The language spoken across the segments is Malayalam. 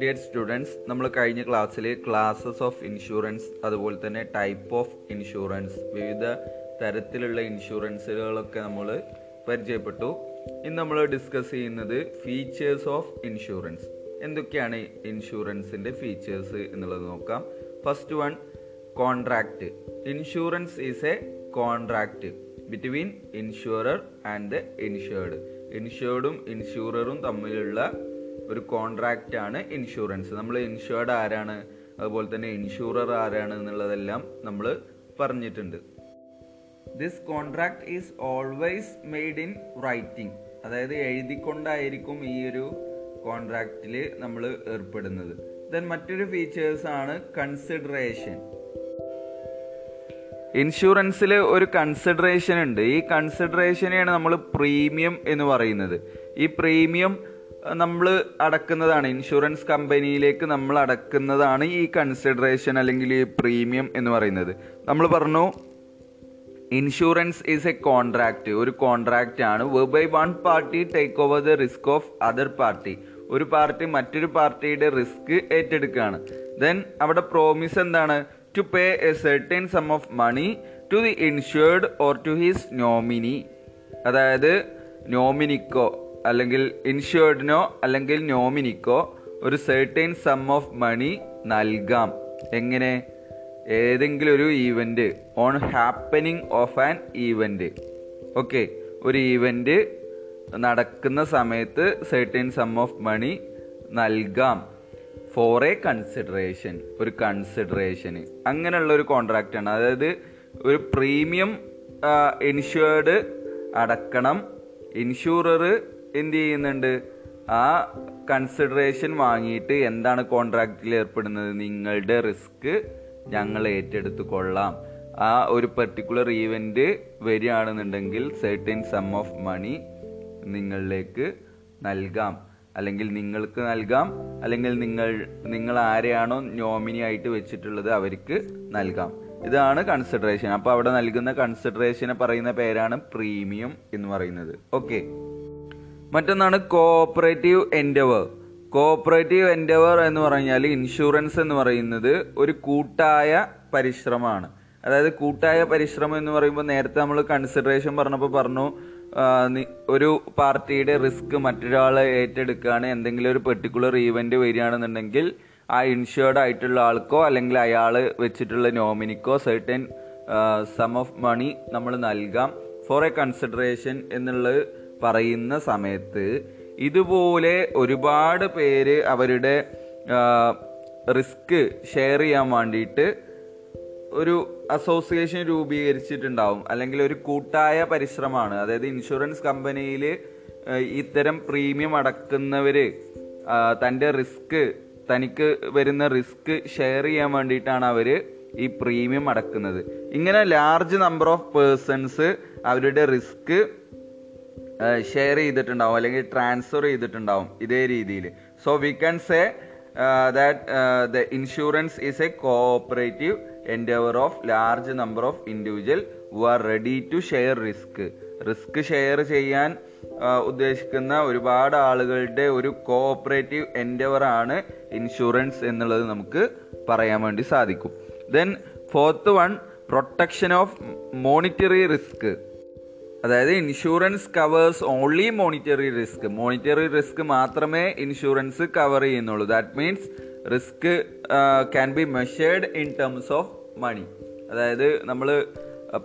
ഡിയർ സ്റ്റുഡൻസ് നമ്മൾ കഴിഞ്ഞ ക്ലാസ്സിൽ ക്ലാസ്സസ് ഓഫ് ഇൻഷുറൻസ് അതുപോലെ തന്നെ ടൈപ്പ് ഓഫ് ഇൻഷുറൻസ് വിവിധ തരത്തിലുള്ള ഇൻഷുറൻസുകളൊക്കെ നമ്മൾ പരിചയപ്പെട്ടു. ഇന്ന് നമ്മൾ ഡിസ്കസ് ചെയ്യുന്നത് ഫീച്ചേഴ്സ് ഓഫ് ഇൻഷുറൻസ് എന്തൊക്കെയാണ് ഇൻഷുറൻസിന്റെ ഫീച്ചേഴ്സ് എന്നുള്ളത് നോക്കാം. First one contract insurance is a contract between insurer and the insured ഇൻഷുർഡും ഇൻഷുററും തമ്മിലുള്ള ഒരു കോൺട്രാക്റ്റ് ആണ് ഇൻഷുറൻസ് നമ്മൾ ഇൻഷുർഡ് ആരാണ്? അതുപോലെ തന്നെ ഇൻഷുറർ ആരാണ് എന്നുള്ളതെല്ലാം നമ്മൾ പറഞ്ഞിട്ടുണ്ട്. This contract is always made in writing അതായത് എഴുതിക്കൊണ്ടായിരിക്കും ഈ ഒരു കോൺട്രാക്റ്റിൽ നമ്മൾ ഏർപ്പെടുന്നത്. ദെൻ മറ്റൊരു ഫീച്ചേഴ്സ് ആണ് കൺസിഡറേഷൻ ഇൻഷുറൻസിൽ ഒരു കൺസിഡറേഷൻ ഉണ്ട്. ഈ കൺസിഡറേഷനെയാണ് നമ്മൾ പ്രീമിയം എന്ന് പറയുന്നത്. ഈ പ്രീമിയം നമ്മൾ അടക്കുന്നതാണ്. ഇൻഷുറൻസ് കമ്പനിയിലേക്ക് നമ്മൾ അടക്കുന്നതാണ് ഈ കൺസിഡറേഷൻ അല്ലെങ്കിൽ ഈ പ്രീമിയം എന്ന് പറയുന്നത്. നമ്മൾ പറഞ്ഞു ഇൻഷുറൻസ് ഈസ് എ കോൺട്രാക്റ്റ് ഒരു കോൺട്രാക്റ്റ് ആണ്. Whereby one party take over the risk of other party ഒരു പാർട്ടി മറ്റൊരു പാർട്ടിയുടെ റിസ്ക് ഏറ്റെടുക്കുകയാണ്. ദെൻ അവിടെ പ്രോമിസ് എന്താണ്? To pay a certain sum of money to the insured or to his nominee അതായത് നോമിനിക്കോ അല്ലെങ്കിൽ ഇൻഷുർഡിനോ അല്ലെങ്കിൽ നോമിനിക്കോ ഒരു സെർട്ടൈൻ സം ഓഫ് മണി നൽകാം. എങ്ങനെ? ഏതെങ്കിലും ഒരു event on happening of an event okay ഒരു ഈവന്റ് നടക്കുന്ന സമയത്ത് സെർട്ടൈൻ സം ഓഫ് മണി നൽകാം. ഫോർ എ കൺസിഡറേഷൻ ഒരു കൺസിഡറേഷന് അങ്ങനെയുള്ള ഒരു കോൺട്രാക്റ്റാണ് അതായത് ഒരു പ്രീമിയം ഇൻഷുർഡ് അടക്കണം. ഇൻഷുറർ എന്ത് ചെയ്യുന്നുണ്ട്? ആ കൺസിഡറേഷൻ വാങ്ങിയിട്ട് എന്താണ് കോൺട്രാക്റ്റിൽ ഏർപ്പെടുന്നത്? നിങ്ങളുടെ റിസ്ക് ഞങ്ങൾ ഏറ്റെടുത്തു കൊള്ളാം ആ ഒരു പെർട്ടിക്കുലർ ഈവന്റ് വരികയാണെന്നുണ്ടെങ്കിൽ സെർട്ടൻ സം ഓഫ് മണി നിങ്ങളിലേക്ക് നൽകാം. അല്ലെങ്കിൽ നിങ്ങൾക്ക് നൽകാം അല്ലെങ്കിൽ നിങ്ങൾ നിങ്ങൾ ആരെയാണോ നോമിനി ആയിട്ട് വെച്ചിട്ടുള്ളത് അവർക്ക് നൽകാം. ഇതാണ് കൺസിഡറേഷൻ അപ്പോൾ അവിടെ നൽകുന്ന കൺസിഡറേഷനെ പറയുന്ന പേരാണ് പ്രീമിയം എന്ന് പറയുന്നത്. ഓക്കെ മറ്റൊന്നാണ് കോഓപ്പറേറ്റീവ് എൻഡവർ കോഓപ്പറേറ്റീവ് എൻഡവർ എന്ന് പറഞ്ഞാൽ ഇൻഷുറൻസ് എന്ന് പറയുന്നത് ഒരു കൂട്ടായ പരിശ്രമമാണ്. അതായത് കൂട്ടായ പരിശ്രമം എന്ന് പറയുമ്പോൾ നേരത്തെ നമ്മൾ കൺസിഡറേഷൻ പറഞ്ഞപ്പോൾ പറഞ്ഞു ഒരു പാർട്ടിയുടെ റിസ്ക് മറ്റൊരാൾ ഏറ്റെടുക്കുകയാണ് എന്തെങ്കിലും ഒരു പെർട്ടിക്കുലർ ഈവന്റ് വരികയാണെന്നുണ്ടെങ്കിൽ ആ ഇൻഷുർഡ് ആയിട്ടുള്ള ആൾക്കോ അല്ലെങ്കിൽ അയാൾ വെച്ചിട്ടുള്ള നോമിനിക്കോ സെർട്ടൻ സം ഓഫ് മണി നമ്മൾ നൽകാം ഫോർ എ കൺസിഡറേഷൻ എന്നുള്ളത് പറയുന്ന സമയത്ത്. ഇതുപോലെ ഒരുപാട് പേര് അവരുടെ റിസ്ക് ഷെയർ ചെയ്യാൻ വേണ്ടിയിട്ട് ഒരു അസോസിയേഷൻ രൂപീകരിച്ചിട്ടുണ്ടാവും. അല്ലെങ്കിൽ ഒരു കൂട്ടായ പരിശ്രമമാണ്. അതായത് ഇൻഷുറൻസ് കമ്പനിയിൽ ഇത്തരം പ്രീമിയം അടക്കുന്നവർ തന്റെ റിസ്ക് തനിക്ക് വരുന്ന റിസ്ക് ഷെയർ ചെയ്യാൻ വേണ്ടിയിട്ടാണ് അവർ ഈ പ്രീമിയം അടക്കുന്നത്. ഇങ്ങനെ ലാർജ് നമ്പർ ഓഫ് പേഴ്സൺസ് അവരുടെ റിസ്ക് ഷെയർ ചെയ്തിട്ടുണ്ടാവും. അല്ലെങ്കിൽ ട്രാൻസ്ഫർ ചെയ്തിട്ടുണ്ടാവും ഇതേ രീതിയിൽ so we can say that the insurance is a cooperative endeavour of large number of individual who are ready to share risk risk share ചെയ്യാൻ ഉദ്ദേശിക്കുന്ന ഒരുപാട് ആളുകളുടെ ഒരു കോഓപ്പറേറ്റീവ് എൻഡവർ ആണ് ഇൻഷുറൻസ് എന്നുള്ളത് നമുക്ക് പറയാൻ വേണ്ടി സാധിക്കും. Then fourth one protection of monetary risk അതായത് insurance covers only monetary risk monetary risk മാത്രമേ ഇൻഷുറൻസ് കവർ ചെയ്യുന്നുള്ളൂ. That means risk can be measured in terms of money. അതായത് നമ്മൾ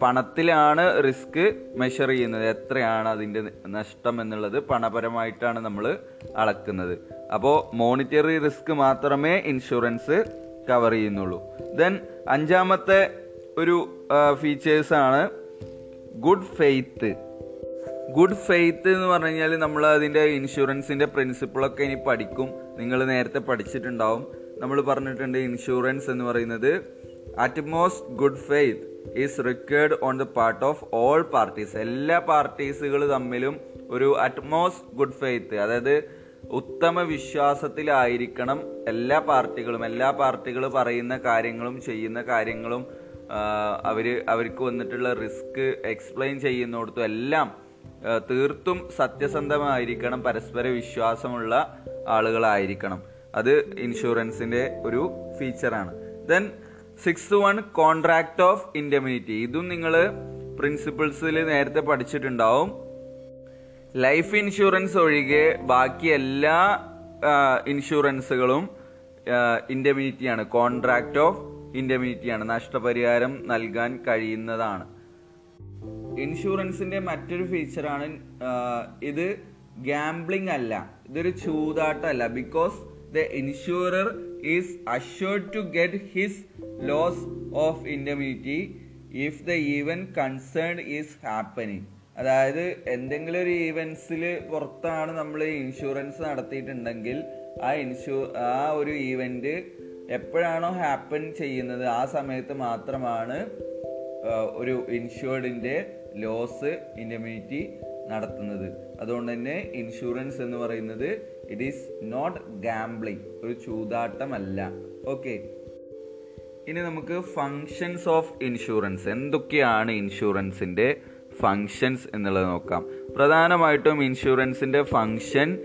പണത്തിലാണ് റിസ്ക് മെഷർ ചെയ്യുന്നത്. എത്രയാണ് അതിന്റെ നഷ്ടം എന്നുള്ളത് പണപരമായിട്ടാണ് നമ്മൾ അളക്കുന്നത്. അപ്പോൾ മോണിറ്ററി റിസ്ക് മാത്രമേ ഇൻഷുറൻസ് കവർ ചെയ്യുന്നുള്ളൂ. ദെൻ അഞ്ചാമത്തെ ഒരു ഫീച്ചേഴ്സാണ് ഗുഡ് ഫെയ്ത്ത് ഗുഡ് ഫെയ്ത്ത് എന്ന് പറഞ്ഞു കഴിഞ്ഞാൽ നമ്മൾ അതിന്റെ ഇൻഷുറൻസിന്റെ പ്രിൻസിപ്പിളൊക്കെ ഇനി പഠിക്കും. നിങ്ങൾ നേരത്തെ പഠിച്ചിട്ടുണ്ടാവും. നമ്മൾ പറഞ്ഞിട്ടുണ്ട് ഇൻഷുറൻസ് എന്ന് പറയുന്നത് utmost good faith is required on the part of all parties എല്ലാ പാർട്ടീസുകൾ തമ്മിലും ഒരു അറ്റ്മോസ്റ്റ് ഗുഡ് ഫെയ്ത്ത് അതായത് ഉത്തമ വിശ്വാസത്തിലായിരിക്കണം എല്ലാ പാർട്ടികളും. എല്ലാ പാർട്ടികൾ പറയുന്ന കാര്യങ്ങളും ചെയ്യുന്ന കാര്യങ്ങളും അവർ അവർക്ക് വന്നിട്ടുള്ള റിസ്ക് എക്സ്പ്ലെയിൻ ചെയ്യുന്നിടത്തും എല്ലാം തീർത്തും സത്യസന്ധമായിരിക്കണം പരസ്പര വിശ്വാസമുള്ള ആളുകളായിരിക്കണം. അത് ഇൻഷുറൻസിന്റെ ഒരു ഫീച്ചറാണ് then six one contract of indemnity. ഇതും നിങ്ങൾ പ്രിൻസിപ്പിൾസിൽ നേരത്തെ പഠിച്ചിട്ടുണ്ടാവും. ലൈഫ് ഇൻഷുറൻസ് ഒഴികെ ബാക്കി എല്ലാ ഇൻഷുറൻസുകളും ഇൻഡെമിനിറ്റിയാണ്. Contract of ഇൻഡെമിനിറ്റിയാണ്. നഷ്ടപരിഹാരം നൽകാൻ കഴിയുന്നതാണ്. ഇൻഷുറൻസിന്റെ മറ്റൊരു ഫീച്ചറാണ് ഇത് ഗാംബ്ലിംഗ് അല്ല. ഇതൊരു ചൂതാട്ടമല്ല. Because the insurer is assured to get his loss of indemnity if the event concern is happening അതായത് എന്തെങ്കിലും ഒരു ഈവൻസിൽ പുറത്താണ് നമ്മൾ ഇൻഷുറൻസ് നടത്തിയിട്ടുണ്ടെങ്കിൽ ആ ഇൻഷു ആ ഒരു ഈവന്റ് എപ്പോഴാണോ ഹാപ്പൻ ചെയ്യുന്നത് ആ സമയത്ത് മാത്രമാണ് ഒരു ഇൻഷുർഡിന്റെ ലോസ് ഇൻഡമ്യൂണിറ്റി നടത്തുന്നത്. അതുകൊണ്ട് തന്നെ ഇൻഷുറൻസ് എന്ന് പറയുന്നത് ഇറ്റ് ഈസ് നോട്ട് ഗാംബ്ലിങ് ഒരു ചൂതാട്ടമല്ല. ഓക്കെ ഇനി നമുക്ക് ഫങ്ഷൻസ് ഓഫ് ഇൻഷുറൻസ് എന്തൊക്കെയാണ് ഇൻഷുറൻസിന്റെ ഫങ്ഷൻസ് എന്നുള്ളത് നോക്കാം. പ്രധാനമായിട്ടും ഇൻഷുറൻസിന്റെ ഫങ്ഷൻ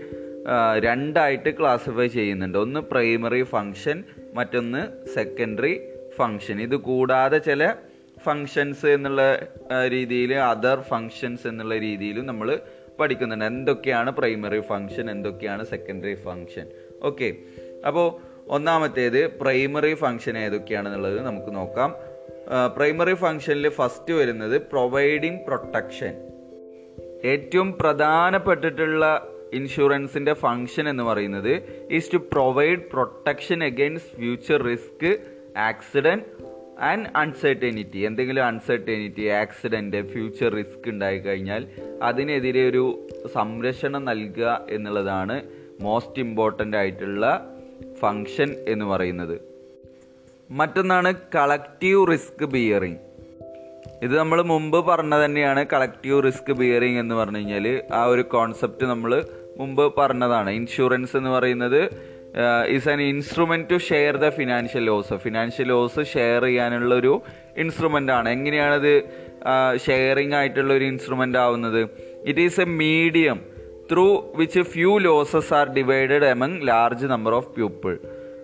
രണ്ടായിട്ട് ക്ലാസിഫൈ ചെയ്യുന്നുണ്ട്. ഒന്ന് പ്രൈമറി ഫങ്ഷൻ മറ്റൊന്ന് സെക്കൻഡറി ഫങ്ഷൻ ഇത് കൂടാതെ ചില ഫങ്ഷൻസ് എന്നുള്ള രീതിയിൽ അതർ ഫങ്ഷൻസ് എന്നുള്ള രീതിയിലും നമ്മൾ പഠിക്കുന്നുണ്ട്. എന്തൊക്കെയാണ് പ്രൈമറി ഫങ്ഷൻ എന്തൊക്കെയാണ് സെക്കൻഡറി ഫങ്ഷൻ ഓക്കെ അപ്പോൾ ഒന്നാമത്തേത് പ്രൈമറി ഫങ്ഷൻ ഏതൊക്കെയാണെന്നുള്ളത് നമുക്ക് നോക്കാം. പ്രൈമറി ഫങ്ഷനിൽ ഫസ്റ്റ് വരുന്നത് പ്രൊവൈഡിങ് പ്രൊട്ടക്ഷൻ ഏറ്റവും പ്രധാനപ്പെട്ടിട്ടുള്ള ഇൻഷുറൻസിന്റെ ഫങ്ഷൻ എന്ന് പറയുന്നത് is to provide protection against future risk accident and uncertainty എന്തെങ്കിലും അൺസർട്ടനിറ്റി ആക്സിഡന്റ് ഫ്യൂച്ചർ റിസ്ക് ഉണ്ടായി കഴിഞ്ഞാൽ അതിനെതിരെ ഒരു സംരക്ഷണം നൽകുക എന്നുള്ളതാണ് മോസ്റ്റ് ഇമ്പോർട്ടന്റ് ആയിട്ടുള്ള ഫങ്ഷൻ എന്ന് പറയുന്നത്. മറ്റൊന്നാണ് കളക്റ്റീവ് റിസ്ക് ബിയറിങ് ഇത് നമ്മൾ മുമ്പ് പറഞ്ഞ തന്നെയാണ് കളക്റ്റീവ് റിസ്ക് ബിയറിങ് എന്ന് പറഞ്ഞു കഴിഞ്ഞാൽ ആ ഒരു കോൺസെപ്റ്റ് നമ്മൾ മുമ്പ് പറഞ്ഞതാണ്. ഇൻഷുറൻസ് എന്ന് പറയുന്നത് is an instrument to share the financial loss financial loss share ചെയ്യാനുള്ള ഒരു ഇൻസ്ട്രുമെന്റ് ആണ്. എങ്ങനെയാണത് ഷെയറിംഗ് ആയിട്ടുള്ള ഒരു ഇൻസ്ട്രുമെന്റ് ആവുന്നത്? It is a medium through which few losses are divided among large number of people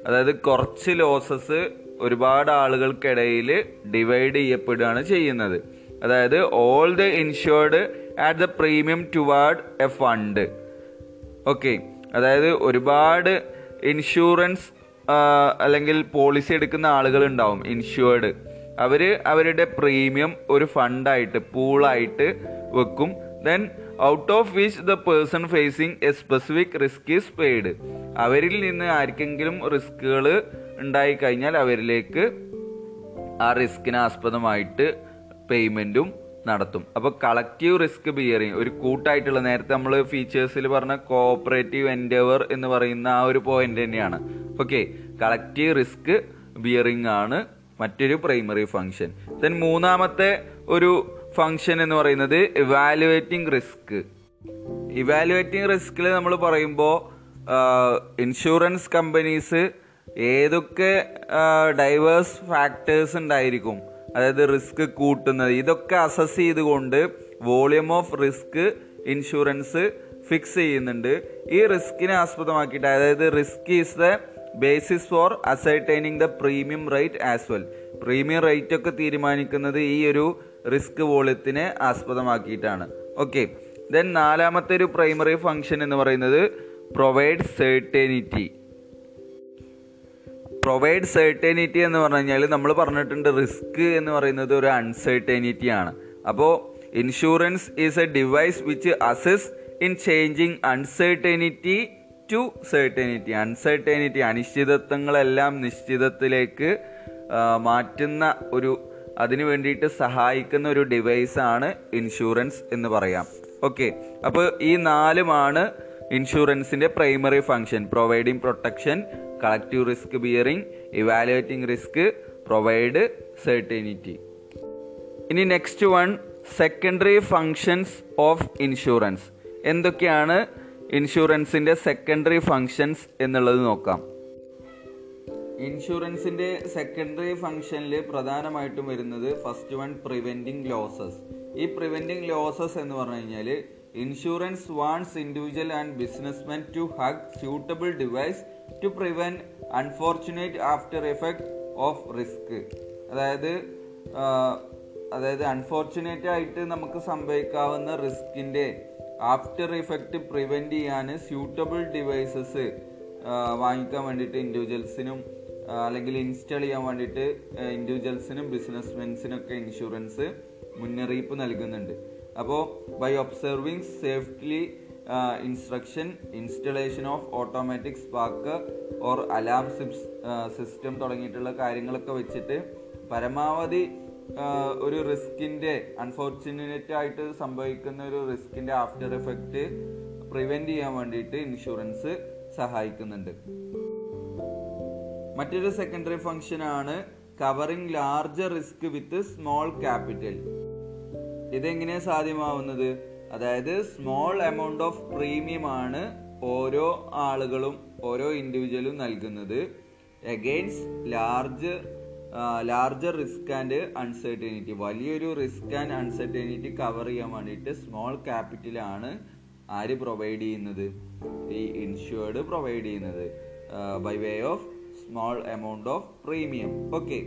അതായത് കുറച്ച് ലോസസ് ഒരുപാട് ആളുകൾക്കിടയിൽ ഡിവൈഡ് ചെയ്യപ്പെടുകയാണ് ചെയ്യുന്നത്. അതായത് all the insured at the premium toward a fund okay അതായത് ഒരുപാട് ഇൻഷുറൻസ് അല്ലെങ്കിൽ പോളിസി എടുക്കുന്ന ആളുകൾ ഉണ്ടാവും ഇൻഷുവേർഡ് അവർ അവരുടെ പ്രീമിയം ഒരു ഫണ്ടായിട്ട് പൂളായിട്ട് വെക്കും. Then out of which the person facing a specific risk is paid അവരിൽ നിന്ന് ആർക്കെങ്കിലും റിസ്കുകൾ ഉണ്ടായി കഴിഞ്ഞാൽ അവരിലേക്ക് ആ റിസ്കിന് ആസ്പദമായിട്ട് പേയ്മെന്റും നടത്തും. അപ്പൊ കളക്റ്റീവ് റിസ്ക് ബിയറിങ് ഒരു കൂട്ടായിട്ടുള്ള നേരത്തെ നമ്മൾ ഫീച്ചേഴ്സിൽ പറഞ്ഞ കോഓപ്പറേറ്റീവ് എൻഡവർ എന്ന് പറയുന്ന ആ ഒരു പോയിന്റ് തന്നെയാണ്. ഓക്കെ കളക്റ്റീവ് റിസ്ക് ബിയറിങ് ആണ് മറ്റൊരു പ്രൈമറി ഫങ്ഷൻ ദെൻ മൂന്നാമത്തെ ഒരു ഫങ്ഷൻ എന്ന് പറയുന്നത് ഇവാലുവേറ്റിംഗ് റിസ്ക് ഇവാലുവേറ്റിംഗ് റിസ്കിൽ നമ്മൾ പറയുമ്പോൾ ഇൻഷുറൻസ് കമ്പനീസ് ഏതൊക്കെ ഡൈവേഴ്സ് ഫാക്ടേഴ്സ് ഉണ്ടായിരിക്കും. അതായത് റിസ്ക് കൂട്ടുന്നത്. ഇതൊക്കെ അസസ് ചെയ്തുകൊണ്ട് volume of risk insurance fix ചെയ്യുന്നുണ്ട്. ഈ റിസ്കിനെ ആസ്പദമാക്കിയിട്ട് അതായത് risk is the basis for ascertaining the premium rate as well premium rate ഒക്കെ തീരുമാനിക്കുന്നത് ഈ ഒരു റിസ്ക് വോളിയത്തിനെ ആസ്പദമാക്കിയിട്ടാണ്. ഓക്കെ ദെൻ നാലാമത്തെ ഒരു പ്രൈമറി ഫങ്ഷൻ എന്ന് പറയുന്നത് പ്രൊവൈഡ് സെർട്ടേനിറ്റി പ്രൊവൈഡ് സെർട്ടേനിറ്റി എന്ന് പറഞ്ഞു കഴിഞ്ഞാൽ നമ്മൾ പറഞ്ഞിട്ടുണ്ട് റിസ്ക് എന്ന് പറയുന്നത് ഒരു അൺസെർട്ടേനിറ്റി ആണ്. അപ്പോൾ insurance is a device which assess in changing uncertainty to certainty uncertainty അനിശ്ചിതത്വങ്ങളെല്ലാം നിശ്ചിതത്തിലേക്ക് മാറ്റുന്ന ഒരു അതിനു വേണ്ടിയിട്ട് സഹായിക്കുന്ന ഒരു ഡിവൈസാണ് ഇൻഷുറൻസ് എന്ന് പറയാം. ഓക്കെ അപ്പോൾ ഈ നാലുമാണ് ഇൻഷുറൻസിന്റെ primary function providing protection collective risk bearing evaluating risk provide certainty ഇനി next one secondary functions of insurance എന്തൊക്കെയാണ് ഇൻഷുറൻസിന്റെ സെക്കൻഡറി ഫങ്ഷൻസ് എന്നുള്ളത് നോക്കാം. ഇൻഷുറൻസിന്റെ സെക്കൻഡറി ഫങ്ഷനിൽ പ്രധാനമായിട്ടും വരുന്നത് ഫസ്റ്റ് വൺ പ്രിവെന്റിങ് ലോസസ് ഈ പ്രിവെന്റിങ് ലോസസ് എന്ന് പറഞ്ഞു കഴിഞ്ഞാൽ insurance warns individual and businessmen to hug suitable device to prevent unfortunate after effect of risk അതായത് അതായത് അൺഫോർച്ചുനേറ്റ് ആയിട്ട് നമുക്ക് സംഭവിക്കാവുന്ന റിസ്കിന്റെ ആഫ്റ്റർ ഇഫക്റ്റ് പ്രിവെന്റ് ചെയ്യാൻ സ്യൂട്ടബിൾ ഡിവൈസസ് വാങ്ങിക്കാൻ വേണ്ടിയിട്ട് ഇൻഡിവിജ്വൽസിനും അല്ലെങ്കിൽ ഇൻസ്റ്റാൾ ചെയ്യാൻ വേണ്ടിയിട്ട് ഇൻഡിവിജ്വൽസിനും ബിസിനസ് മെൻസിനൊക്കെ ഇൻഷുറൻസ് മുന്നറിയിപ്പ് നൽകുന്നുണ്ട്. അപ്പോൾ by observing safety instruction installation of automatic spark or alarm system തുടങ്ങിയിട്ടുള്ള കാര്യങ്ങളൊക്കെ വെച്ചിട്ട് പരമാവധി ഒരു റിസ്കിന്റെ അൺഫോർച്ചുനേറ്റ് ആയിട്ട് സംഭവിക്കുന്ന ഒരു റിസ്കിന്റെ ആഫ്റ്റർ എഫക്റ്റ് പ്രിവെന്റ് ചെയ്യാൻ വേണ്ടിയിട്ട് ഇൻഷുറൻസ് സഹായിക്കുന്നുണ്ട്. മറ്റൊരു സെക്കൻഡറി ഫംഗ്ഷൻ ആണ് covering larger risk with small capital ഇതെങ്ങനെയാണ് സാധ്യമാവുന്നത്? അതായത് സ്മോൾ എമൗണ്ട് ഓഫ് പ്രീമിയം ആണ് ഓരോ ആളുകളും ഓരോ ഇൻഡിവിജ്വലും നൽകുന്നത്. Against large larger risk and uncertainty വലിയൊരു റിസ്ക് ആൻഡ് അൺസർട്ടനിറ്റി കവർ ചെയ്യാൻ വേണ്ടിയിട്ട് സ്മോൾ ക്യാപിറ്റലാണ് ആര് പ്രൊവൈഡ് ചെയ്യുന്നത്? ഈ ഇൻഷുർഡ് പ്രൊവൈഡ് ചെയ്യുന്നത്. By way of small amount of premium okay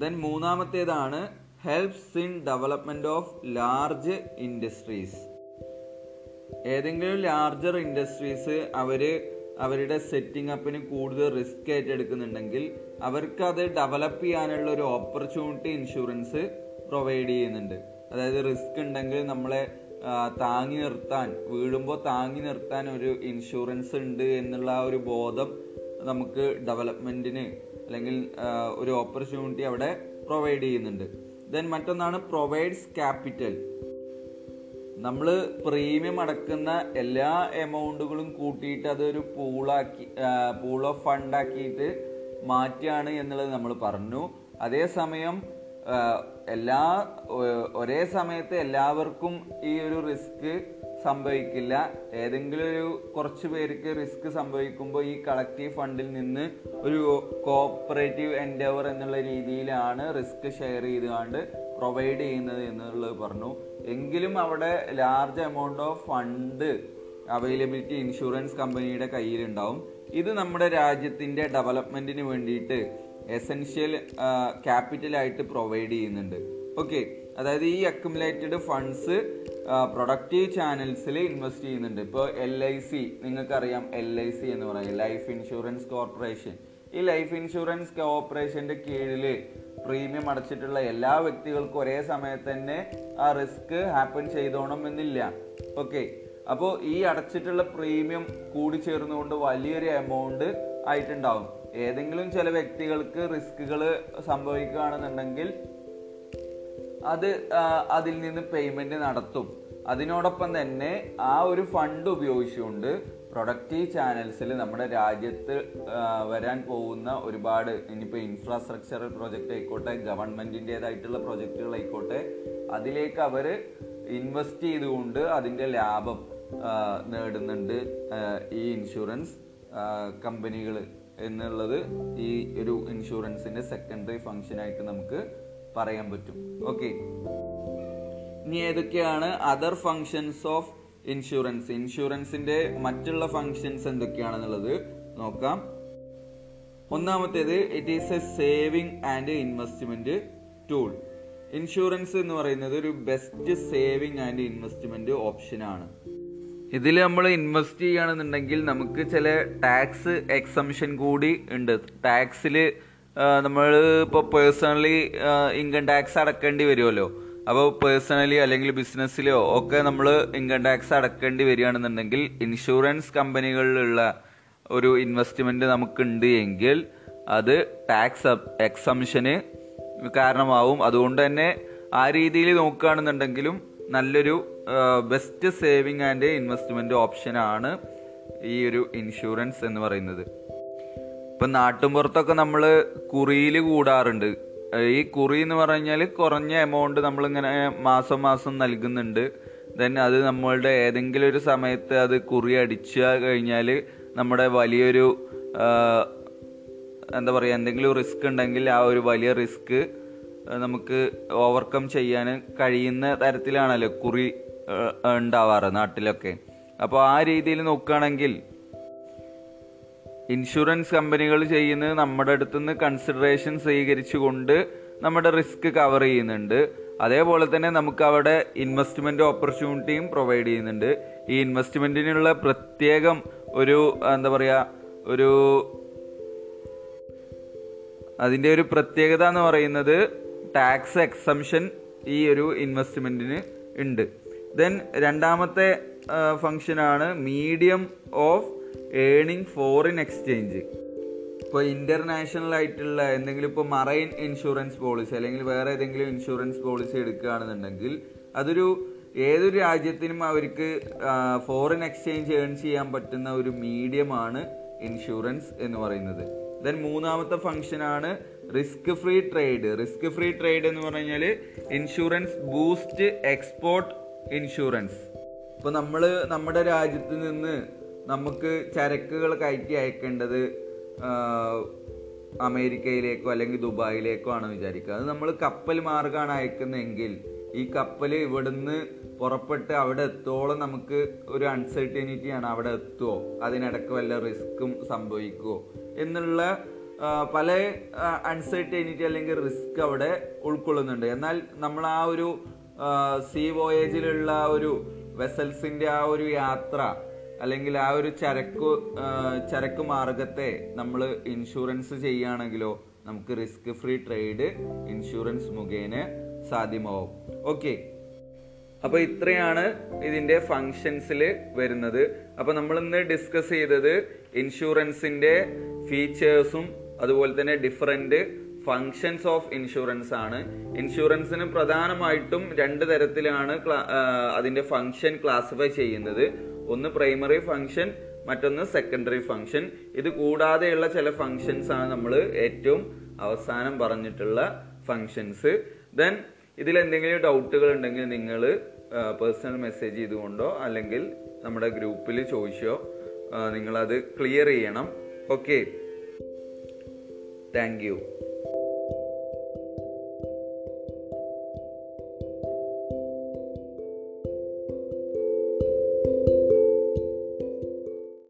then മൂന്നാമത്തേതാണ് helps in development of large industries ഏതെങ്കിലും ലാർജർ ഇൻഡസ്ട്രീസ് അവർ അവരുടെ സെറ്റിംഗ് അപ്പിന് കൂടുതൽ റിസ്ക് ഏറ്റെടുക്കുന്നുണ്ടെങ്കിൽ അവർക്ക് അത് ഡെവലപ്പ് ചെയ്യാനുള്ള ഒരു ഓപ്പർച്യൂണിറ്റി ഇൻഷുറൻസ് പ്രൊവൈഡ് ചെയ്യുന്നുണ്ട്. അതായത് റിസ്ക് ഉണ്ടെങ്കിൽ നമ്മളെ താങ്ങി നിർത്താൻ വീഴുമ്പോൾ താങ്ങി നിർത്താൻ ഒരു ഇൻഷുറൻസ് ഉണ്ട് എന്നുള്ള ആ ഒരു ബോധം നമുക്ക് ഡെവലപ്മെന്റിന് അല്ലെങ്കിൽ ഒരു ഓപ്പർച്യൂണിറ്റി അവിടെ പ്രൊവൈഡ് ചെയ്യുന്നുണ്ട്. ദെൻ മറ്റൊന്നാണ് പ്രൊവൈഡ്സ് ക്യാപിറ്റൽ നമ്മൾ പ്രീമിയം അടക്കുന്ന എല്ലാ എമൗണ്ടുകളും കൂട്ടിയിട്ട് അതൊരു പൂളാക്കി പൂൾ ഓഫ് ഫണ്ടാക്കിയിട്ട് മാറ്റുകയാണ് എന്നുള്ളത് നമ്മൾ പറഞ്ഞു. അതേസമയം എല്ലാ ഒരേ സമയത്ത് എല്ലാവർക്കും ഈ ഒരു റിസ്ക് സംഭവിക്കില്ല. ഏതെങ്കിലും ഒരു കുറച്ച് പേർക്ക് റിസ്ക് സംഭവിക്കുമ്പോൾ ഈ കളക്റ്റീവ് ഫണ്ടിൽ നിന്ന് ഒരു കോപ്പറേറ്റീവ് എൻഡവർ എന്നുള്ള രീതിയിലാണ് റിസ്ക് ഷെയർ ചെയ്തുകൊണ്ട് പ്രൊവൈഡ് ചെയ്യുന്നത് എന്നുള്ളത് പറഞ്ഞു. എങ്കിലും അവിടെ large amount of fund availability insurance കമ്പനിയുടെ കയ്യിലുണ്ടാവും. ഇത് നമ്മുടെ രാജ്യത്തിന്റെ ഡെവലപ്മെന്റിന് വേണ്ടിയിട്ട് എസെൻഷ്യൽ ക്യാപിറ്റലായിട്ട് പ്രൊവൈഡ് ചെയ്യുന്നുണ്ട്. ഓക്കെ അതായത് ഈ അക്യുമുലേറ്റഡ് ഫണ്ട്സ് പ്രൊഡക്റ്റീവ് ചാനൽസിൽ ഇൻവെസ്റ്റ് ചെയ്യുന്നുണ്ട്. ഇപ്പോൾ എൽ ഐ സി നിങ്ങൾക്കറിയാം എൽ ഐ സി എന്ന് പറയും. ലൈഫ് ഇൻഷുറൻസ് കോർപ്പറേഷൻ ഈ ലൈഫ് ഇൻഷുറൻസ് കോർപ്പറേഷന്റെ കീഴിൽ പ്രീമിയം അടച്ചിട്ടുള്ള എല്ലാ വ്യക്തികൾക്കും ഒരേ സമയത്ത് തന്നെ ആ റിസ്ക് ഹാപ്പൻ ചെയ്തോണം എന്നില്ല ഓക്കെ അപ്പോൾ ഈ അടച്ചിട്ടുള്ള പ്രീമിയം കൂടി ചേർന്നുകൊണ്ട് വലിയൊരു എമൗണ്ട് ആയിട്ടുണ്ടാവും. ഏതെങ്കിലും ചില വ്യക്തികൾക്ക് റിസ്കുകൾ സംഭവിക്കുകയാണെന്നുണ്ടെങ്കിൽ അത് അതിൽ നിന്ന് പേയ്മെന്റ് നടത്തും. അതിനോടൊപ്പം തന്നെ ആ ഒരു ഫണ്ട് ഉപയോഗിച്ചുകൊണ്ട് പ്രൊഡക്റ്റീവ് ചാനൽസിൽ നമ്മുടെ രാജ്യത്ത് വരാൻ പോകുന്ന ഒരുപാട് ഇനിയിപ്പോൾ ഇൻഫ്രാസ്ട്രക്ചറൽ പ്രൊജക്റ്റ് ആയിക്കോട്ടെ ഗവൺമെന്റിന്റേതായിട്ടുള്ള പ്രൊജക്റ്റുകളായിക്കോട്ടെ അതിലേക്ക് അവർ ഇൻവെസ്റ്റ് ചെയ്തുകൊണ്ട് അതിന്റെ ലാഭം നേടുന്നുണ്ട് ഈ ഇൻഷുറൻസ് കമ്പനികൾ എന്നുള്ളത് ഈ ഒരു ഇൻഷുറൻസിന്റെ സെക്കൻഡറി ഫങ്ഷനായിട്ട് നമുക്ക് പറയാൻ പറ്റും. ഓക്കെ ഇനി ഏതൊക്കെയാണ് അതർ ഫങ്ഷൻസ് ഓഫ് ഇൻഷുറൻസ് ഇൻഷുറൻസിന്റെ മറ്റുള്ള ഫങ്ഷൻസ് എന്തൊക്കെയാണെന്നുള്ളത് നോക്കാം. ഒന്നാമത്തേത് it is a saving and investment tool insurance എന്ന് പറയുന്നത് ഒരു best saving and investment option ആണ്. ഇതിൽ നമ്മൾ ഇൻവെസ്റ്റ് ചെയ്യുകയാണെന്നുണ്ടെങ്കിൽ നമുക്ക് ചില ടാക്സ് എക്സംഷൻ കൂടി ഉണ്ട്. ടാക്സിൽ നമ്മൾ ഇപ്പോൾ പേഴ്സണലി ഇൻകം ടാക്സ് അടക്കേണ്ടി വരുമല്ലോ അപ്പോൾ പേഴ്സണലി അല്ലെങ്കിൽ ബിസിനസ്സിലോ ഒക്കെ നമ്മൾ ഇൻകം ടാക്സ് അടക്കേണ്ടി വരികയാണെന്നുണ്ടെങ്കിൽ ഇൻഷുറൻസ് കമ്പനികളിലുള്ള ഒരു ഇൻവെസ്റ്റ്മെന്റ് നമുക്കുണ്ട് എങ്കിൽ അത് ടാക്സ് എക്സംഷന് കാരണമാവും. അതുകൊണ്ട് തന്നെ ആ രീതിയിൽ നോക്കുകയാണെന്നുണ്ടെങ്കിലും നല്ലൊരു ബെസ്റ്റ് സേവിങ് ആൻഡ് ഇൻവെസ്റ്റ്മെന്റ് ഓപ്ഷനാണ് ഈ ഒരു ഇൻഷുറൻസ് എന്ന് പറയുന്നത്. ഇപ്പൊ നാട്ടുമ്പുറത്തൊക്കെ നമ്മൾ കുറിയിൽ കൂടാറുണ്ട്. ഈ കുറി എന്ന് പറഞ്ഞാൽ കുറഞ്ഞ എമൗണ്ട് നമ്മളിങ്ങനെ മാസം മാസം നൽകുന്നുണ്ട്. ദെൻ അത് നമ്മളുടെ ഏതെങ്കിലും ഒരു സമയത്ത് അത് കുറി അടിച്ചു കഴിഞ്ഞാൽ നമ്മുടെ വലിയൊരു എന്താ പറയുക എന്തെങ്കിലും റിസ്ക് ഉണ്ടെങ്കിൽ ആ ഒരു വലിയ റിസ്ക് നമുക്ക് ഓവർകം ചെയ്യാൻ കഴിയുന്ന തരത്തിലാണല്ലോ കുറി ഉണ്ടാവാറ് നാട്ടിലൊക്കെ. അപ്പോൾ ആ രീതിയിൽ നോക്കുകയാണെങ്കിൽ ഇൻഷുറൻസ് കമ്പനികൾ ചെയ്യുന്നത് നമ്മുടെ അടുത്തുനിന്ന് കൺസിഡറേഷൻ സ്വീകരിച്ചുകൊണ്ട് നമ്മുടെ റിസ്ക് കവർ ചെയ്യുന്നുണ്ട്. അതേപോലെ തന്നെ നമുക്ക് അവിടെ ഇൻവെസ്റ്റ്മെന്റ് ഓപ്പർച്യൂണിറ്റിയും പ്രൊവൈഡ് ചെയ്യുന്നുണ്ട്. ഈ ഇൻവെസ്റ്റ്മെന്റിനുള്ള പ്രത്യേകം ഒരു എന്താ പറയുക ഒരു അതിന്റെ ഒരു പ്രത്യേകത എന്ന് പറയുന്നത് ടാക്സ് എക്സംഷൻ ഈ ഒരു ഇൻവെസ്റ്റ്മെന്റിന് ഉണ്ട്. ദെൻ രണ്ടാമത്തെ ഫംഗ്ഷനാണ് medium of earning foreign exchange. ഇപ്പോൾ ഇന്റർനാഷണൽ ആയിട്ടുള്ള എന്തെങ്കിലും ഇപ്പോൾ മറൈൻ ഇൻഷുറൻസ് പോളിസി അല്ലെങ്കിൽ വേറെ ഏതെങ്കിലും ഇൻഷുറൻസ് പോളിസി എടുക്കുകയാണെന്നുണ്ടെങ്കിൽ അതൊരു ഏതൊരു രാജ്യത്തിനും അവർക്ക് ഫോറിൻ എക്സ്ചേഞ്ച് ഏൺ ചെയ്യാൻ പറ്റുന്ന ഒരു മീഡിയമാണ് ഇൻഷുറൻസ് എന്ന് പറയുന്നത്. ദെൻ മൂന്നാമത്തെ ഫംഗ്ഷനാണ് risk free trade. Risk free trade എന്ന് പറഞ്ഞാൽ ഇൻഷുറൻസ് ബൂസ്റ്റ് എക്സ്പോർട്ട് ഇൻഷുറൻസ്. ഇപ്പോൾ നമ്മൾ നമ്മുടെ രാജ്യത്ത് നിന്ന് നമുക്ക് ചരക്കുകൾ കയറ്റി അയക്കേണ്ടത് അമേരിക്കയിലേക്കോ അല്ലെങ്കിൽ ദുബായിലേക്കോ ആണ് വിചാരിക്കുക. അത് നമ്മൾ കപ്പൽ മാർഗമാണ് അയക്കുന്നതെങ്കിൽ ഈ കപ്പൽ ഇവിടുന്ന് പുറപ്പെട്ട് അവിടെ എത്തോളം നമുക്ക് ഒരു അൺസർട്ടനിറ്റിയാണ് അവിടെ എത്തുമോ അതിനിടക്ക് വല്ല റിസ്ക്കും സംഭവിക്കുമോ എന്നുള്ള പല അൺസർട്ടനിറ്റി അല്ലെങ്കിൽ റിസ്ക് അവിടെ ഉൾക്കൊള്ളുന്നുണ്ട്. എന്നാൽ നമ്മൾ ആ ഒരു സീ വോയേജിലുള്ള ഒരു വെസൽസിന്റെ ആ ഒരു യാത്ര അല്ലെങ്കിൽ ആ ഒരു ചരക്ക് ചരക്ക് മാർഗത്തെ നമ്മൾ ഇൻഷുറൻസ് ചെയ്യുകയാണെങ്കിലോ നമുക്ക് റിസ്ക് ഫ്രീ ട്രേഡ് ഇൻഷുറൻസ് മുഖേന സാധ്യമാവും. ഓക്കെ അപ്പൊ ഇത്രയാണ് ഇതിന്റെ ഫങ്ഷൻസിൽ വരുന്നത്. അപ്പൊ നമ്മൾ ഇന്ന് ഡിസ്കസ് ചെയ്തത് ഇൻഷുറൻസിന്റെ ഫീച്ചേഴ്സും അതുപോലെ തന്നെ ഡിഫറെന്റ് ഫങ്ഷൻസ് ഓഫ് ഇൻഷുറൻസ് ആണ്. ഇൻഷുറൻസിന് പ്രധാനമായിട്ടും രണ്ട് തരത്തിലാണ് അതിന്റെ ഫങ്ഷൻ ക്ലാസിഫൈ ചെയ്യുന്നത്. ഒന്ന് പ്രൈമറി ഫങ്ഷൻ മറ്റൊന്ന് സെക്കൻഡറി ഫങ്ഷൻ ഇത് കൂടാതെയുള്ള ചില ഫങ്ഷൻസ് ആണ് നമ്മൾ ഏറ്റവും അവസാനം പറഞ്ഞിട്ടുള്ള ഫങ്ഷൻസ് ദെൻ ഇതിൽ എന്തെങ്കിലും ഡൗട്ടുകൾ ഉണ്ടെങ്കിൽ നിങ്ങൾ പേഴ്സണൽ മെസ്സേജ് ചെയ്തുകൊണ്ടോ അല്ലെങ്കിൽ നമ്മുടെ ഗ്രൂപ്പിൽ ചോദിച്ചോ നിങ്ങളത് ക്ലിയർ ചെയ്യണം. Okay thank you